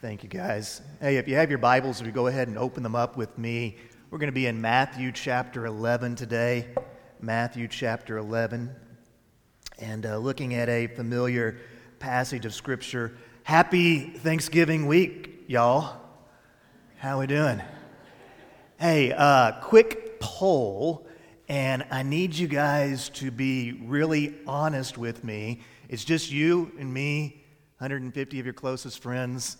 Thank you, guys. Hey, if you have your Bibles, if you go ahead and open them up with me, we're going to be in Matthew chapter 11 today. Matthew chapter 11. And uh, looking at a familiar passage of Scripture. Happy Thanksgiving week, y'all. How we doing? Hey, uh, quick poll, and I need you guys to be really honest with me. It's just you and me, 150 of your closest friends,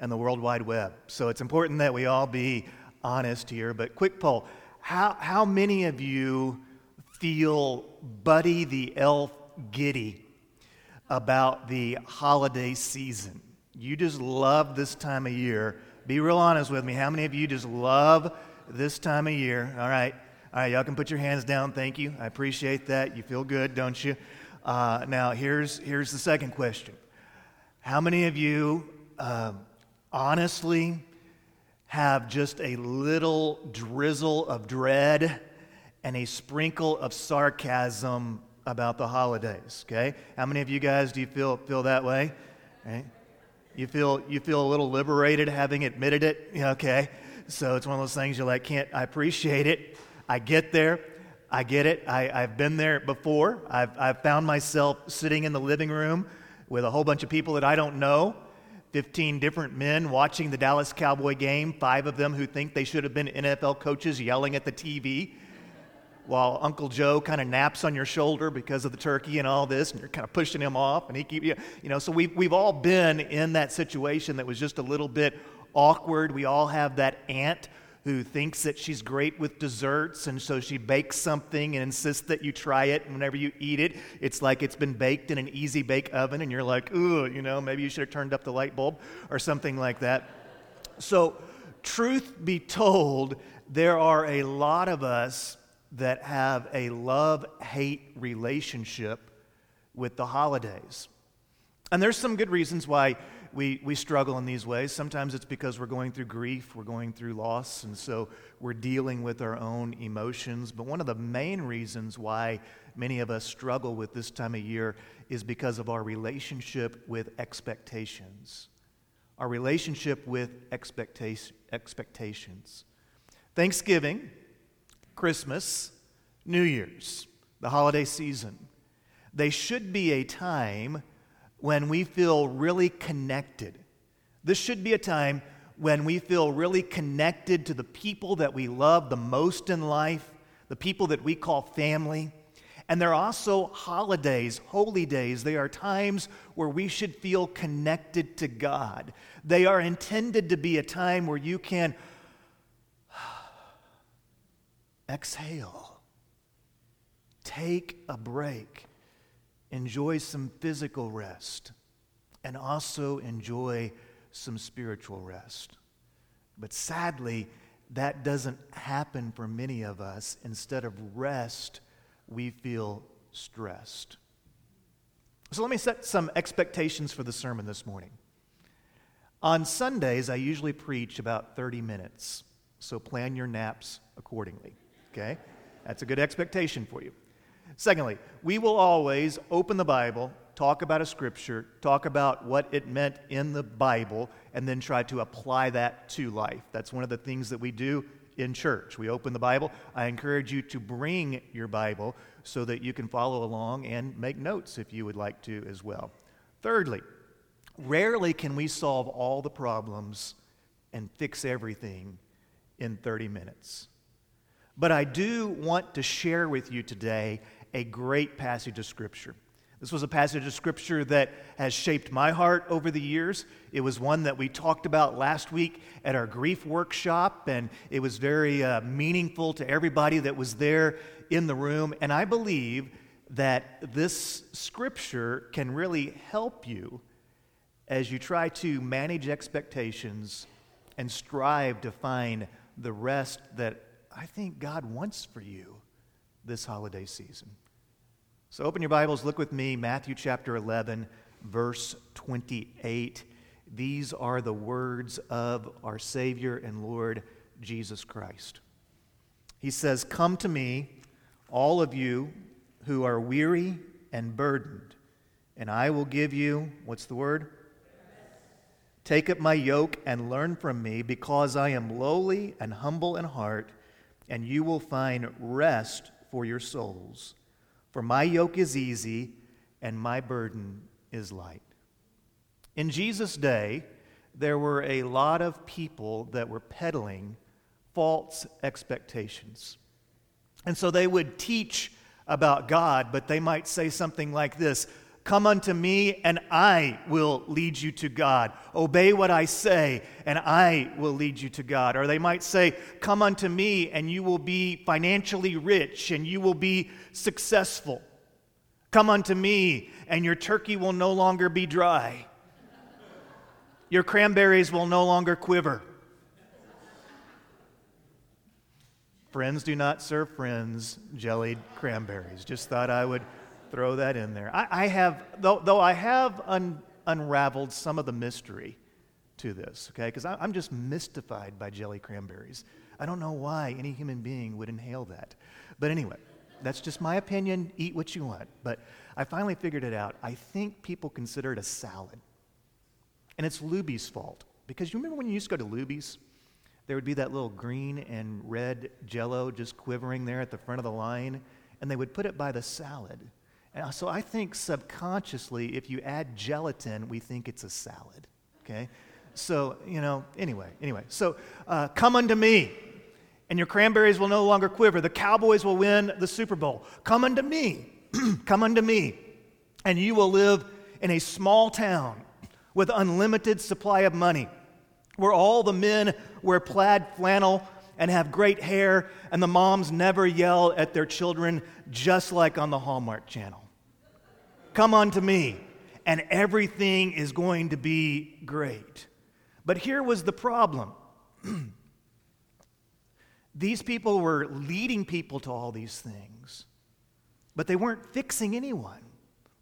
and the World Wide Web. So it's important that we all be honest here. But quick poll how, how many of you feel Buddy the Elf giddy about the holiday season? You just love this time of year. Be real honest with me. How many of you just love this time of year? All right. All right, y'all can put your hands down. Thank you. I appreciate that. You feel good, don't you? Uh, now, here's, here's the second question How many of you uh, honestly have just a little drizzle of dread and a sprinkle of sarcasm about the holidays? Okay? How many of you guys do you feel, feel that way? You feel, you feel a little liberated having admitted it? Okay. So it's one of those things you're like, can't, I appreciate it. I get there. I get it. I, I've been there before. I've, I've found myself sitting in the living room with a whole bunch of people that I don't know. 15 different men watching the Dallas Cowboy game, five of them who think they should have been NFL coaches yelling at the TV while Uncle Joe kind of naps on your shoulder because of the turkey and all this, and you're kind of pushing him off, and he keep you, you know. So we've we've all been in that situation that was just a little bit awkward. We all have that aunt who thinks that she's great with desserts, and so she bakes something and insists that you try it. And whenever you eat it, it's like it's been baked in an easy bake oven, and you're like, ooh, you know, maybe you should have turned up the light bulb or something like that. So, truth be told, there are a lot of us that have a love hate relationship with the holidays. And there's some good reasons why we, we struggle in these ways. Sometimes it's because we're going through grief, we're going through loss, and so we're dealing with our own emotions. But one of the main reasons why many of us struggle with this time of year is because of our relationship with expectations. Our relationship with expectation, expectations. Thanksgiving Christmas, New Year's, the holiday season. They should be a time when we feel really connected. This should be a time when we feel really connected to the people that we love the most in life, the people that we call family. And they're also holidays, holy days. They are times where we should feel connected to God. They are intended to be a time where you can exhale, take a break, enjoy some physical rest, and also enjoy some spiritual rest. But sadly, that doesn't happen for many of us. Instead of rest, we feel stressed. So let me set some expectations for the sermon this morning. On Sundays, I usually preach about 30 minutes, so plan your naps accordingly okay? That's a good expectation for you. Secondly, we will always open the Bible, talk about a scripture, talk about what it meant in the Bible, and then try to apply that to life. That's one of the things that we do in church. We open the Bible. I encourage you to bring your Bible so that you can follow along and make notes if you would like to as well. Thirdly, rarely can we solve all the problems and fix everything in 30 minutes. But I do want to share with you today a great passage of Scripture. This was a passage of Scripture that has shaped my heart over the years. It was one that we talked about last week at our grief workshop, and it was very uh, meaningful to everybody that was there in the room. And I believe that this Scripture can really help you as you try to manage expectations and strive to find the rest that I think God wants for you this holiday season. So open your Bibles, look with me, Matthew chapter 11, verse 28. These are the words of our Savior and Lord Jesus Christ. He says, Come to me, all of you who are weary and burdened, and I will give you, what's the word? Take up my yoke and learn from me, because I am lowly and humble in heart, and you will find rest for your souls. For my yoke is easy and my burden is light. In Jesus' day, there were a lot of people that were peddling false expectations. And so they would teach about God, but they might say something like this Come unto me, and I will lead you to God. Obey what I say, and I will lead you to God. Or they might say, Come unto me, and you will be financially rich, and you will be successful. Come unto me, and your turkey will no longer be dry. Your cranberries will no longer quiver. Friends do not serve friends jellied cranberries. Just thought I would throw that in there. I, I have, though, though I have un, unraveled some of the mystery to this, okay? Because I'm just mystified by jelly cranberries. I don't know why any human being would inhale that. But anyway, that's just my opinion. Eat what you want. But I finally figured it out. I think people consider it a salad. And it's Luby's fault. Because you remember when you used to go to Luby's? There would be that little green and red jello just quivering there at the front of the line, and they would put it by the salad. And so I think subconsciously, if you add gelatin, we think it's a salad. Okay? So, you know, anyway, anyway. So, uh, come unto me, and your cranberries will no longer quiver. The Cowboys will win the Super Bowl. Come unto me, come unto me, and you will live in a small town with unlimited supply of money, where all the men wear plaid flannel and have great hair, and the moms never yell at their children, just like on the Hallmark Channel. Come unto me, and everything is going to be great. But here was the problem. these people were leading people to all these things, but they weren't fixing anyone.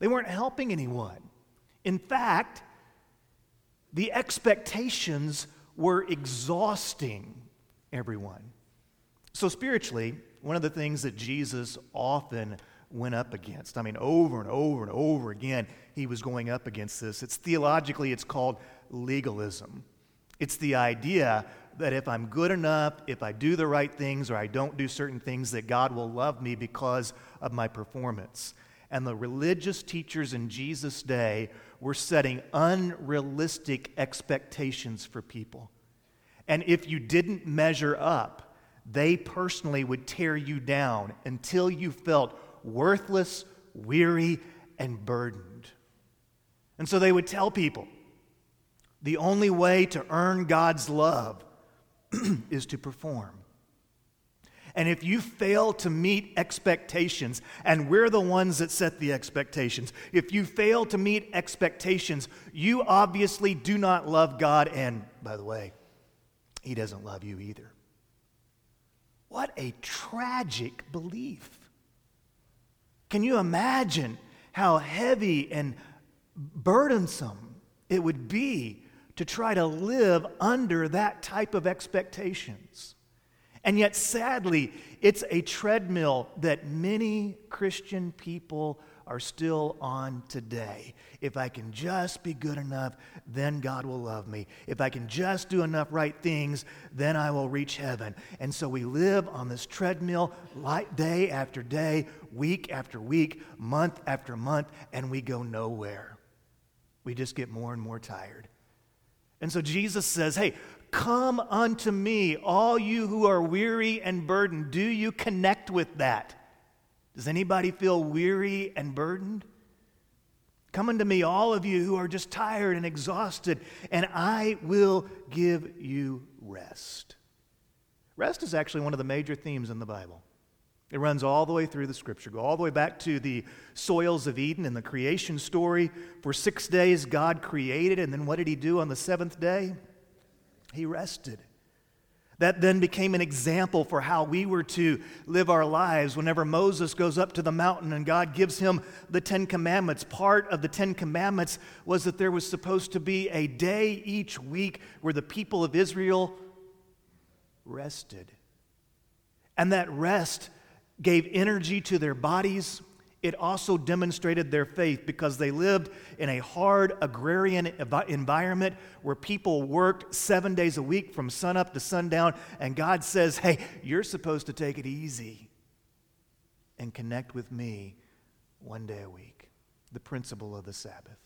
They weren't helping anyone. In fact, the expectations were exhausting everyone. So, spiritually, one of the things that Jesus often went up against, I mean, over and over and over again, he was going up against this. It's theologically, it's called legalism. It's the idea that if I'm good enough, if I do the right things, or I don't do certain things, that God will love me because of my performance. And the religious teachers in Jesus' day were setting unrealistic expectations for people. And if you didn't measure up, they personally would tear you down until you felt worthless, weary, and burdened. And so they would tell people the only way to earn God's love is to perform. And if you fail to meet expectations, and we're the ones that set the expectations, if you fail to meet expectations, you obviously do not love God, and by the way, He doesn't love you either. What a tragic belief. Can you imagine how heavy and burdensome it would be to try to live under that type of expectations? And yet, sadly, it's a treadmill that many Christian people are still on today. If I can just be good enough, then God will love me. If I can just do enough right things, then I will reach heaven. And so we live on this treadmill day after day, week after week, month after month, and we go nowhere. We just get more and more tired. And so Jesus says, Hey, Come unto me, all you who are weary and burdened. Do you connect with that? Does anybody feel weary and burdened? Come unto me, all of you who are just tired and exhausted, and I will give you rest. Rest is actually one of the major themes in the Bible. It runs all the way through the scripture. Go all the way back to the soils of Eden and the creation story. For six days, God created, and then what did He do on the seventh day? He rested. That then became an example for how we were to live our lives. Whenever Moses goes up to the mountain and God gives him the Ten Commandments, part of the Ten Commandments was that there was supposed to be a day each week where the people of Israel rested. And that rest gave energy to their bodies, it also demonstrated their faith because they lived in a hard agrarian environment where people worked seven days a week from sunup to sundown. And God says, hey, you're supposed to take it easy and connect with me one day a week. The principle of the Sabbath.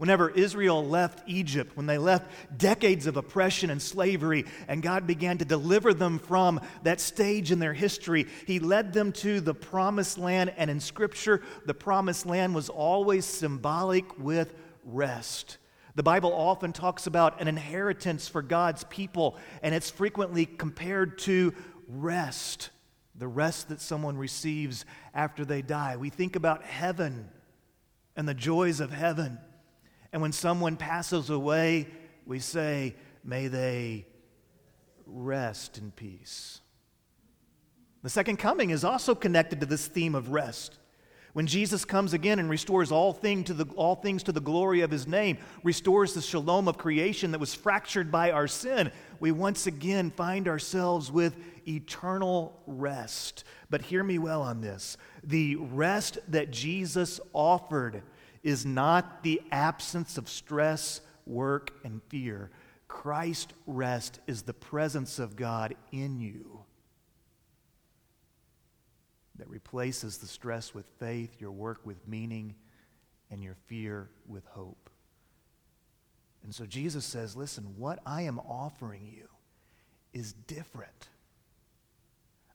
Whenever Israel left Egypt, when they left decades of oppression and slavery, and God began to deliver them from that stage in their history, He led them to the promised land. And in Scripture, the promised land was always symbolic with rest. The Bible often talks about an inheritance for God's people, and it's frequently compared to rest, the rest that someone receives after they die. We think about heaven and the joys of heaven. And when someone passes away, we say, May they rest in peace. The second coming is also connected to this theme of rest. When Jesus comes again and restores all, thing to the, all things to the glory of his name, restores the shalom of creation that was fractured by our sin, we once again find ourselves with eternal rest. But hear me well on this the rest that Jesus offered is not the absence of stress, work, and fear. Christ rest is the presence of God in you that replaces the stress with faith, your work with meaning, and your fear with hope. And so Jesus says, Listen, what I am offering you is different.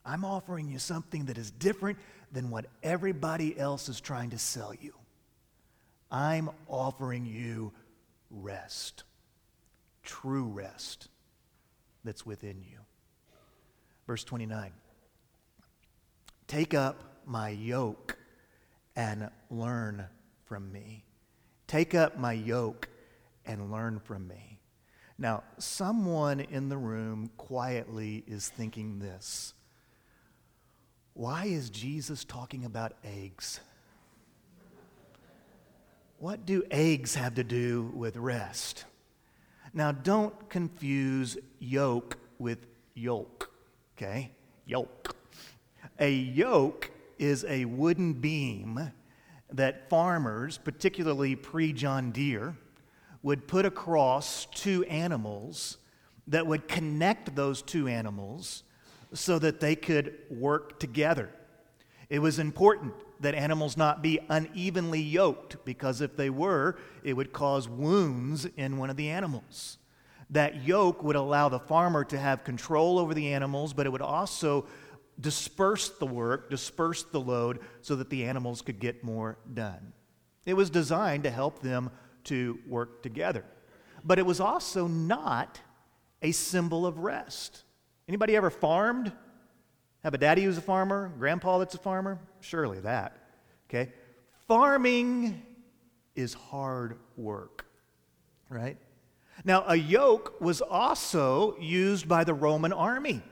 I'm offering you something that is different than what everybody else is trying to sell you. I'm offering you rest, true rest that's within you. Verse 29 Take up my yoke and learn from me. Take up my yoke and learn from me. Now, someone in the room quietly is thinking this Why is Jesus talking about eggs? What do eggs have to do with rest? Now, don't confuse yoke with yolk, okay? Yolk. A yoke is a wooden beam that farmers, particularly pre John Deere, would put across two animals that would connect those two animals so that they could work together. It was important that animals not be unevenly yoked, because if they were, it would cause wounds in one of the animals. That yoke would allow the farmer to have control over the animals, but it would also disperse the work, disperse the load, so that the animals could get more done. It was designed to help them to work together. But it was also not a symbol of rest. Anybody ever farmed? Have a daddy who's a farmer, grandpa that's a farmer? Surely that. Okay? Farming is hard work, right? Now, a yoke was also used by the Roman army.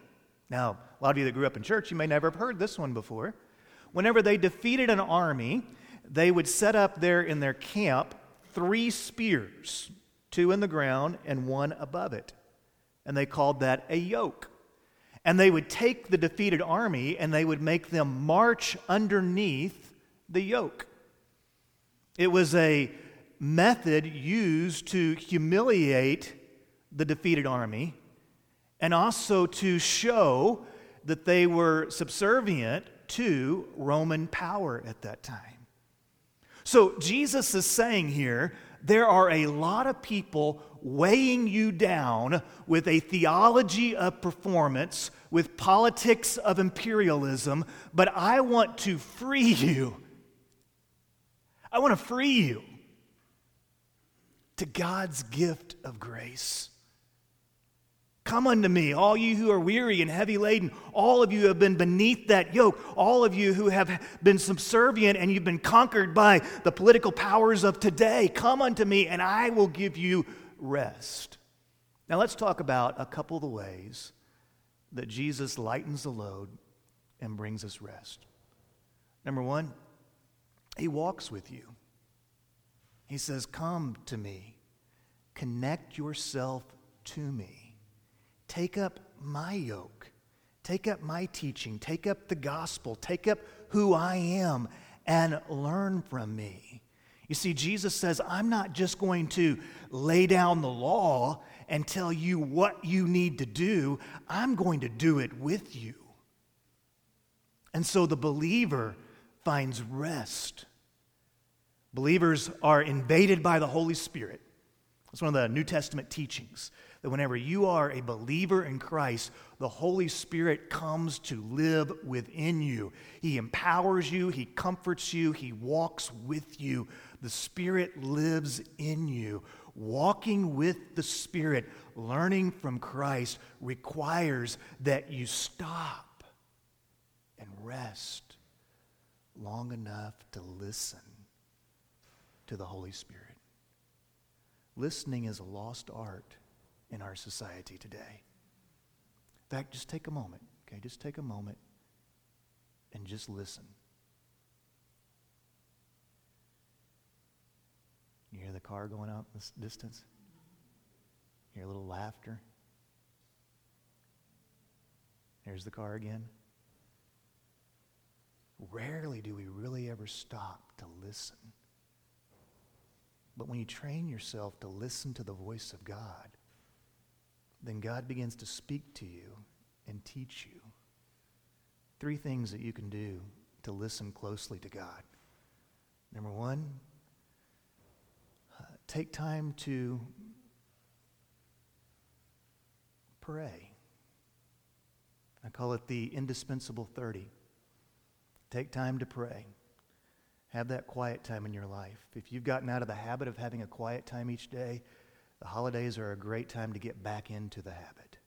Now, a lot of you that grew up in church, you may never have heard this one before. Whenever they defeated an army, they would set up there in their camp three spears, two in the ground and one above it. And they called that a yoke. And they would take the defeated army and they would make them march underneath the yoke. It was a method used to humiliate the defeated army and also to show that they were subservient to Roman power at that time. So Jesus is saying here there are a lot of people weighing you down with a theology of performance, with politics of imperialism, but I want to free you. I want to free you to God's gift of grace. Come unto me, all you who are weary and heavy laden, all of you who have been beneath that yoke, all of you who have been subservient and you've been conquered by the political powers of today. Come unto me, and I will give you rest. Now, let's talk about a couple of the ways that Jesus lightens the load and brings us rest. Number one, he walks with you. He says, Come to me, connect yourself to me. Take up my yoke. Take up my teaching. Take up the gospel. Take up who I am and learn from me. You see, Jesus says, I'm not just going to lay down the law and tell you what you need to do, I'm going to do it with you. And so the believer finds rest. Believers are invaded by the Holy Spirit. That's one of the New Testament teachings that whenever you are a believer in Christ, the Holy Spirit comes to live within you. He empowers you, He comforts you, He walks with you. The Spirit lives in you. Walking with the Spirit, learning from Christ, requires that you stop and rest long enough to listen to the Holy Spirit. Listening is a lost art in our society today. In fact, just take a moment, okay? Just take a moment and just listen. You hear the car going out in the distance? You hear a little laughter? There's the car again. Rarely do we really ever stop to listen. But when you train yourself to listen to the voice of God, then God begins to speak to you and teach you. Three things that you can do to listen closely to God. Number one, take time to pray. I call it the indispensable 30. Take time to pray. Have that quiet time in your life. If you've gotten out of the habit of having a quiet time each day, the holidays are a great time to get back into the habit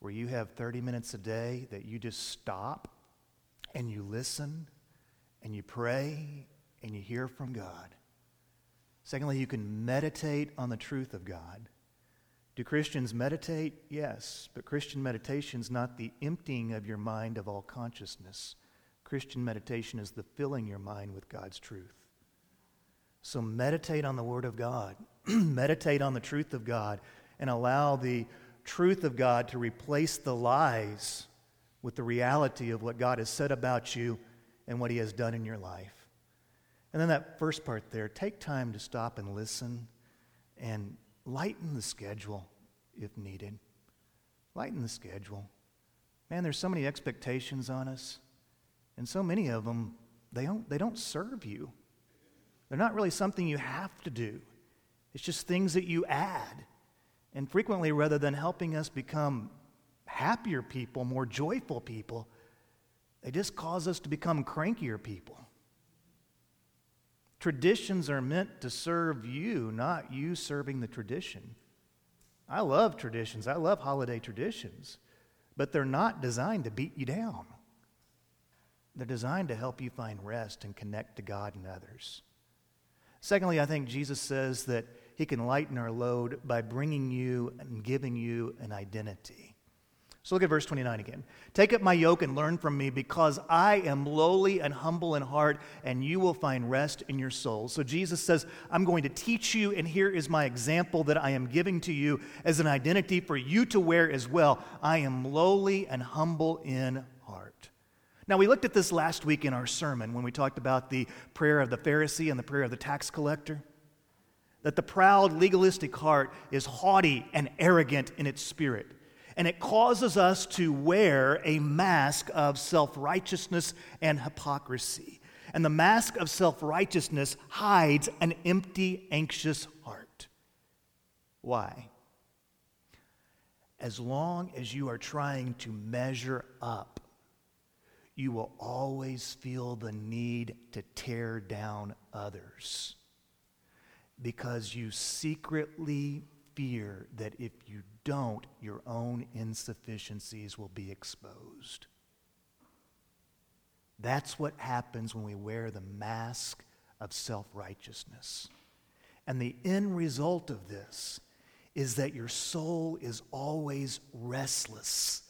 where you have 30 minutes a day that you just stop and you listen and you pray and you hear from God. Secondly, you can meditate on the truth of God. Do Christians meditate? Yes, but Christian meditation is not the emptying of your mind of all consciousness. Christian meditation is the filling your mind with God's truth. So meditate on the Word of God, meditate on the truth of God, and allow the truth of God to replace the lies with the reality of what God has said about you and what He has done in your life. And then that first part there, take time to stop and listen and lighten the schedule if needed. Lighten the schedule. Man, there's so many expectations on us, and so many of them, they don't, they don't serve you. They're not really something you have to do, it's just things that you add. And frequently, rather than helping us become happier people, more joyful people, they just cause us to become crankier people. Traditions are meant to serve you, not you serving the tradition. I love traditions, I love holiday traditions, but they're not designed to beat you down. They're designed to help you find rest and connect to God and others. Secondly, I think Jesus says that he can lighten our load by bringing you and giving you an identity. So look at verse 29 again. Take up my yoke and learn from me, because I am lowly and humble in heart, and you will find rest in your souls. So Jesus says, I'm going to teach you, and here is my example that I am giving to you as an identity for you to wear as well. I am lowly and humble in heart. now, we looked at this last week in our sermon when we talked about the prayer of the Pharisee and the prayer of the tax collector. That the proud, legalistic heart is haughty and arrogant in its spirit. And it causes us to wear a mask of self righteousness and hypocrisy. And the mask of self righteousness hides an empty, anxious heart. Why? As long as you are trying to measure up you will always feel the need to tear down others because you secretly fear that if you don't, your own insufficiencies will be exposed. That's what happens when we wear the mask of self righteousness. And the end result of this is that your soul is always restless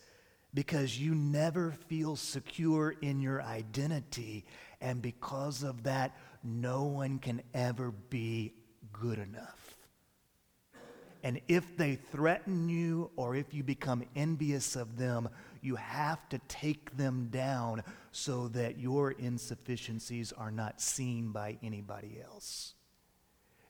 because you never feel secure in your identity. And because of that, no one can ever be good enough. And if they threaten you or if you become envious of them, you have to take them down so that your insufficiencies are not seen by anybody else.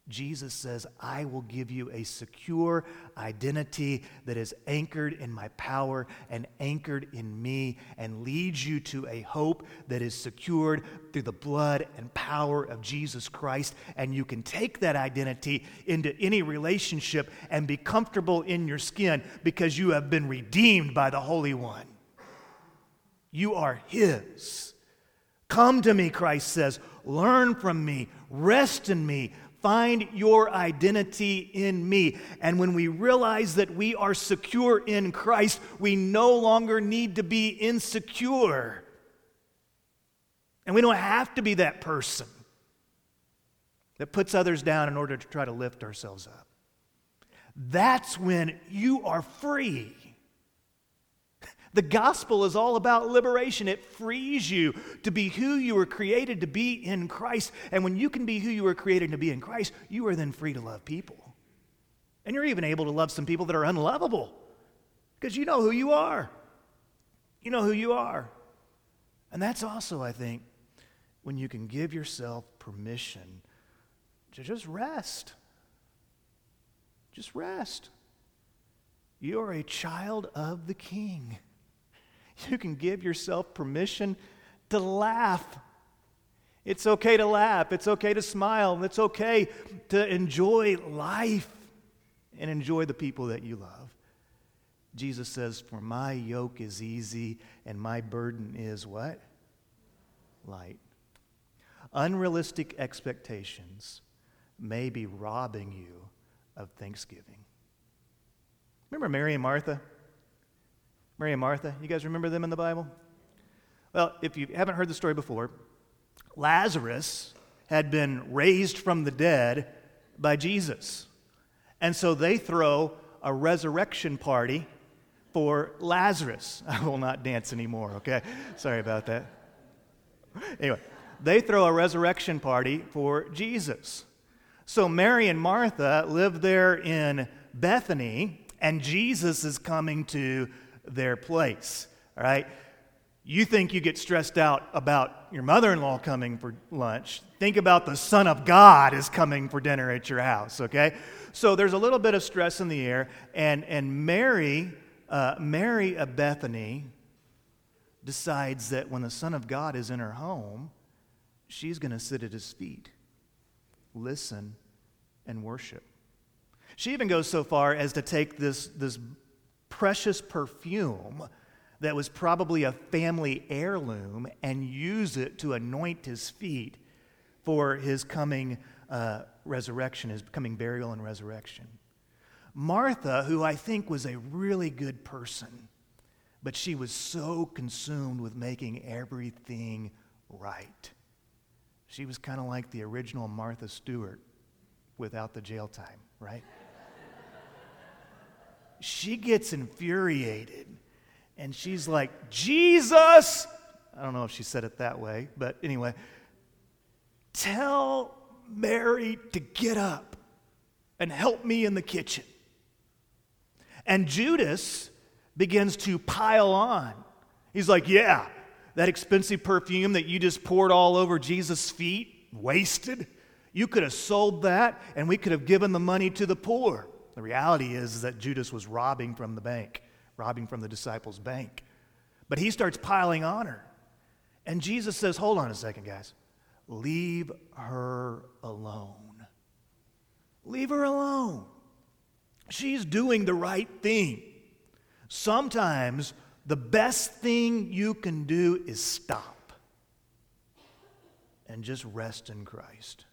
Jesus says, I will give you a secure identity that is anchored in my power and anchored in me and leads you to a hope that is secured through the blood and power of Jesus Christ. And you can take that identity into any relationship and be comfortable in your skin because you have been redeemed by the Holy One. You are His. Come to me, Christ says. Learn from me. Rest in me. Find your identity in me. And when we realize that we are secure in Christ, we no longer need to be insecure. And we don't have to be that person that puts others down in order to try to lift ourselves up. That's when you are free. The gospel is all about liberation. It frees you to be who you were created to be in Christ. And when you can be who you were created to be in Christ, you are then free to love people. And you're even able to love some people that are unlovable because you know who you are. You know who you are. And that's also, I think, when you can give yourself permission to just rest. Just rest. You are a child of the King. You can give yourself permission to laugh. It's okay to laugh. It's okay to smile. It's okay to enjoy life and enjoy the people that you love. Jesus says, For my yoke is easy and my burden is what? Light. Unrealistic expectations may be robbing you of thanksgiving. Remember Mary and Martha? Mary and Martha. You guys remember them in the Bible? Well, if you haven't heard the story before, Lazarus had been raised from the dead by Jesus. And so they throw a resurrection party for Lazarus. I will not dance anymore, okay? Sorry about that. Anyway, they throw a resurrection party for Jesus. So Mary and Martha live there in Bethany, and Jesus is coming to their place. All right? You think you get stressed out about your mother in law coming for lunch. Think about the Son of God is coming for dinner at your house, okay? So there's a little bit of stress in the air. And, and Mary, uh, Mary of Bethany decides that when the Son of God is in her home, she's going to sit at his feet, listen, and worship. She even goes so far as to take this, this precious perfume that was probably a family heirloom and use it to anoint his feet for his coming uh, resurrection, his coming burial and resurrection. Martha, who I think was a really good person, but she was so consumed with making everything right. She was kind of like the original Martha Stewart without the jail time, right? She gets infuriated and she's like, Jesus! I don't know if she said it that way, but anyway, tell Mary to get up and help me in the kitchen. And Judas begins to pile on. He's like, Yeah, that expensive perfume that you just poured all over Jesus' feet, wasted. You could have sold that and we could have given the money to the poor. The reality is, that Judas was robbing from the bank, robbing from the disciples' bank. But he starts piling on her. And Jesus says, Hold on a second, guys. Leave her alone. Leave her alone. She's doing the right thing. Sometimes the best thing you can do is stop and just rest in Christ.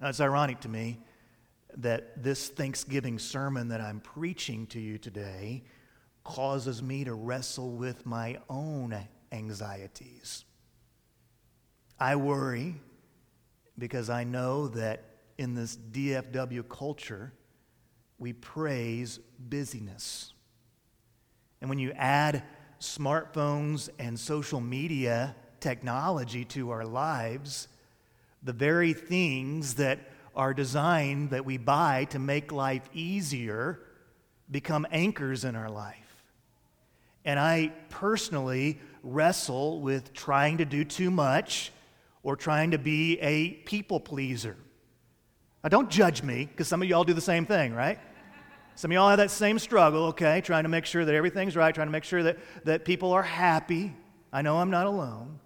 Now, it's ironic to me that this Thanksgiving sermon that I'm preaching to you today causes me to wrestle with my own anxieties. I worry because I know that in this DFW culture, we praise busyness. And when you add smartphones and social media technology to our lives, the very things that are designed that we buy to make life easier become anchors in our life. And I personally wrestle with trying to do too much or trying to be a people pleaser. Now, don't judge me, because some of y'all do the same thing, right? Some of y'all have that same struggle, okay, trying to make sure that everything's right, trying to make sure that, that people are happy. I know I'm not alone.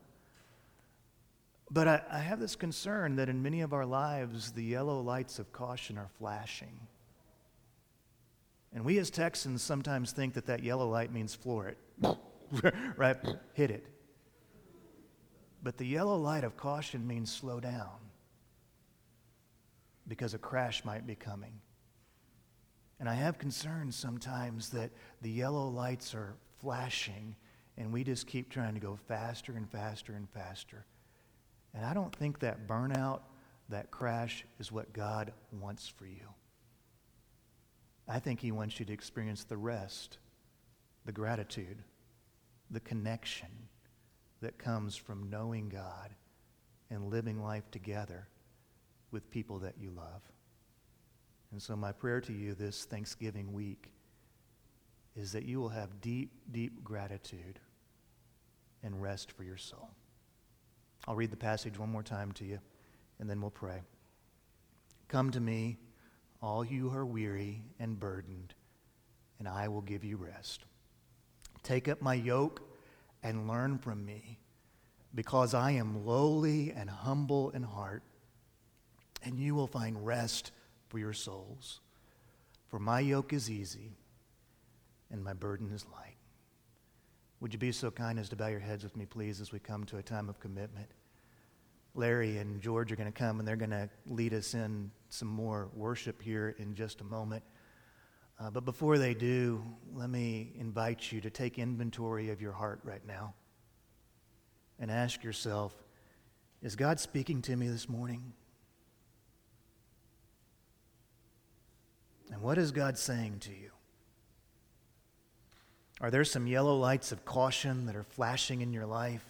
But I, I have this concern that in many of our lives, the yellow lights of caution are flashing. And we as Texans sometimes think that that yellow light means floor it, right? Hit it. But the yellow light of caution means slow down because a crash might be coming. And I have concerns sometimes that the yellow lights are flashing and we just keep trying to go faster and faster and faster. And I don't think that burnout, that crash, is what God wants for you. I think He wants you to experience the rest, the gratitude, the connection that comes from knowing God and living life together with people that you love. And so, my prayer to you this Thanksgiving week is that you will have deep, deep gratitude and rest for your soul. I'll read the passage one more time to you, and then we'll pray. Come to me, all you who are weary and burdened, and I will give you rest. Take up my yoke and learn from me, because I am lowly and humble in heart, and you will find rest for your souls. For my yoke is easy, and my burden is light. Would you be so kind as to bow your heads with me, please, as we come to a time of commitment? Larry and George are going to come and they're going to lead us in some more worship here in just a moment. Uh, but before they do, let me invite you to take inventory of your heart right now and ask yourself Is God speaking to me this morning? And what is God saying to you? Are there some yellow lights of caution that are flashing in your life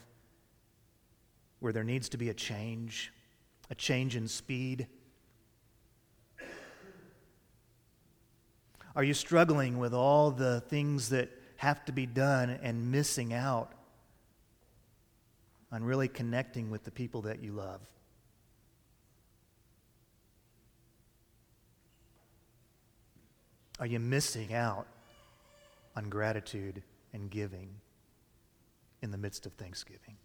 where there needs to be a change, a change in speed? Are you struggling with all the things that have to be done and missing out on really connecting with the people that you love? Are you missing out on gratitude and giving in the midst of Thanksgiving.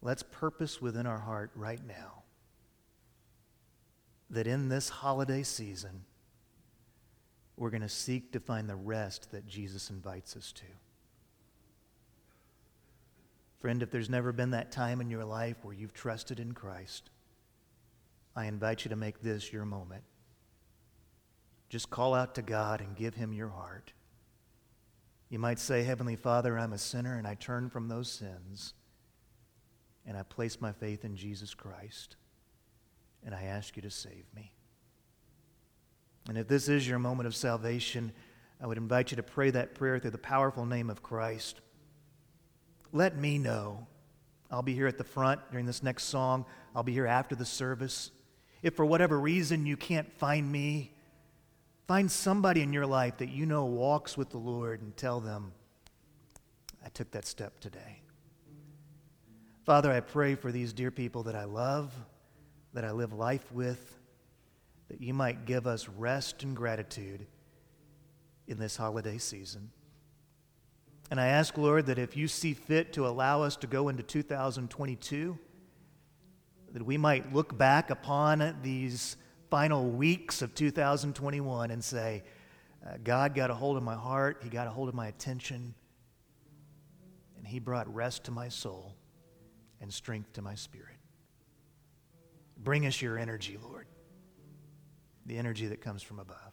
Let's purpose within our heart right now that in this holiday season, we're going to seek to find the rest that Jesus invites us to. Friend, if there's never been that time in your life where you've trusted in Christ, I invite you to make this your moment. Just call out to God and give Him your heart. You might say, Heavenly Father, I'm a sinner and I turn from those sins and I place my faith in Jesus Christ and I ask you to save me. And if this is your moment of salvation, I would invite you to pray that prayer through the powerful name of Christ. Let me know. I'll be here at the front during this next song. I'll be here after the service. If for whatever reason you can't find me, Find somebody in your life that you know walks with the Lord and tell them, I took that step today. Father, I pray for these dear people that I love, that I live life with, that you might give us rest and gratitude in this holiday season. And I ask, Lord, that if you see fit to allow us to go into 2022, that we might look back upon these final weeks of 2021 and say, uh, God got a hold of my heart, He got a hold of my attention, and He brought rest to my soul and strength to my spirit. Bring us your energy, Lord, the energy that comes from above.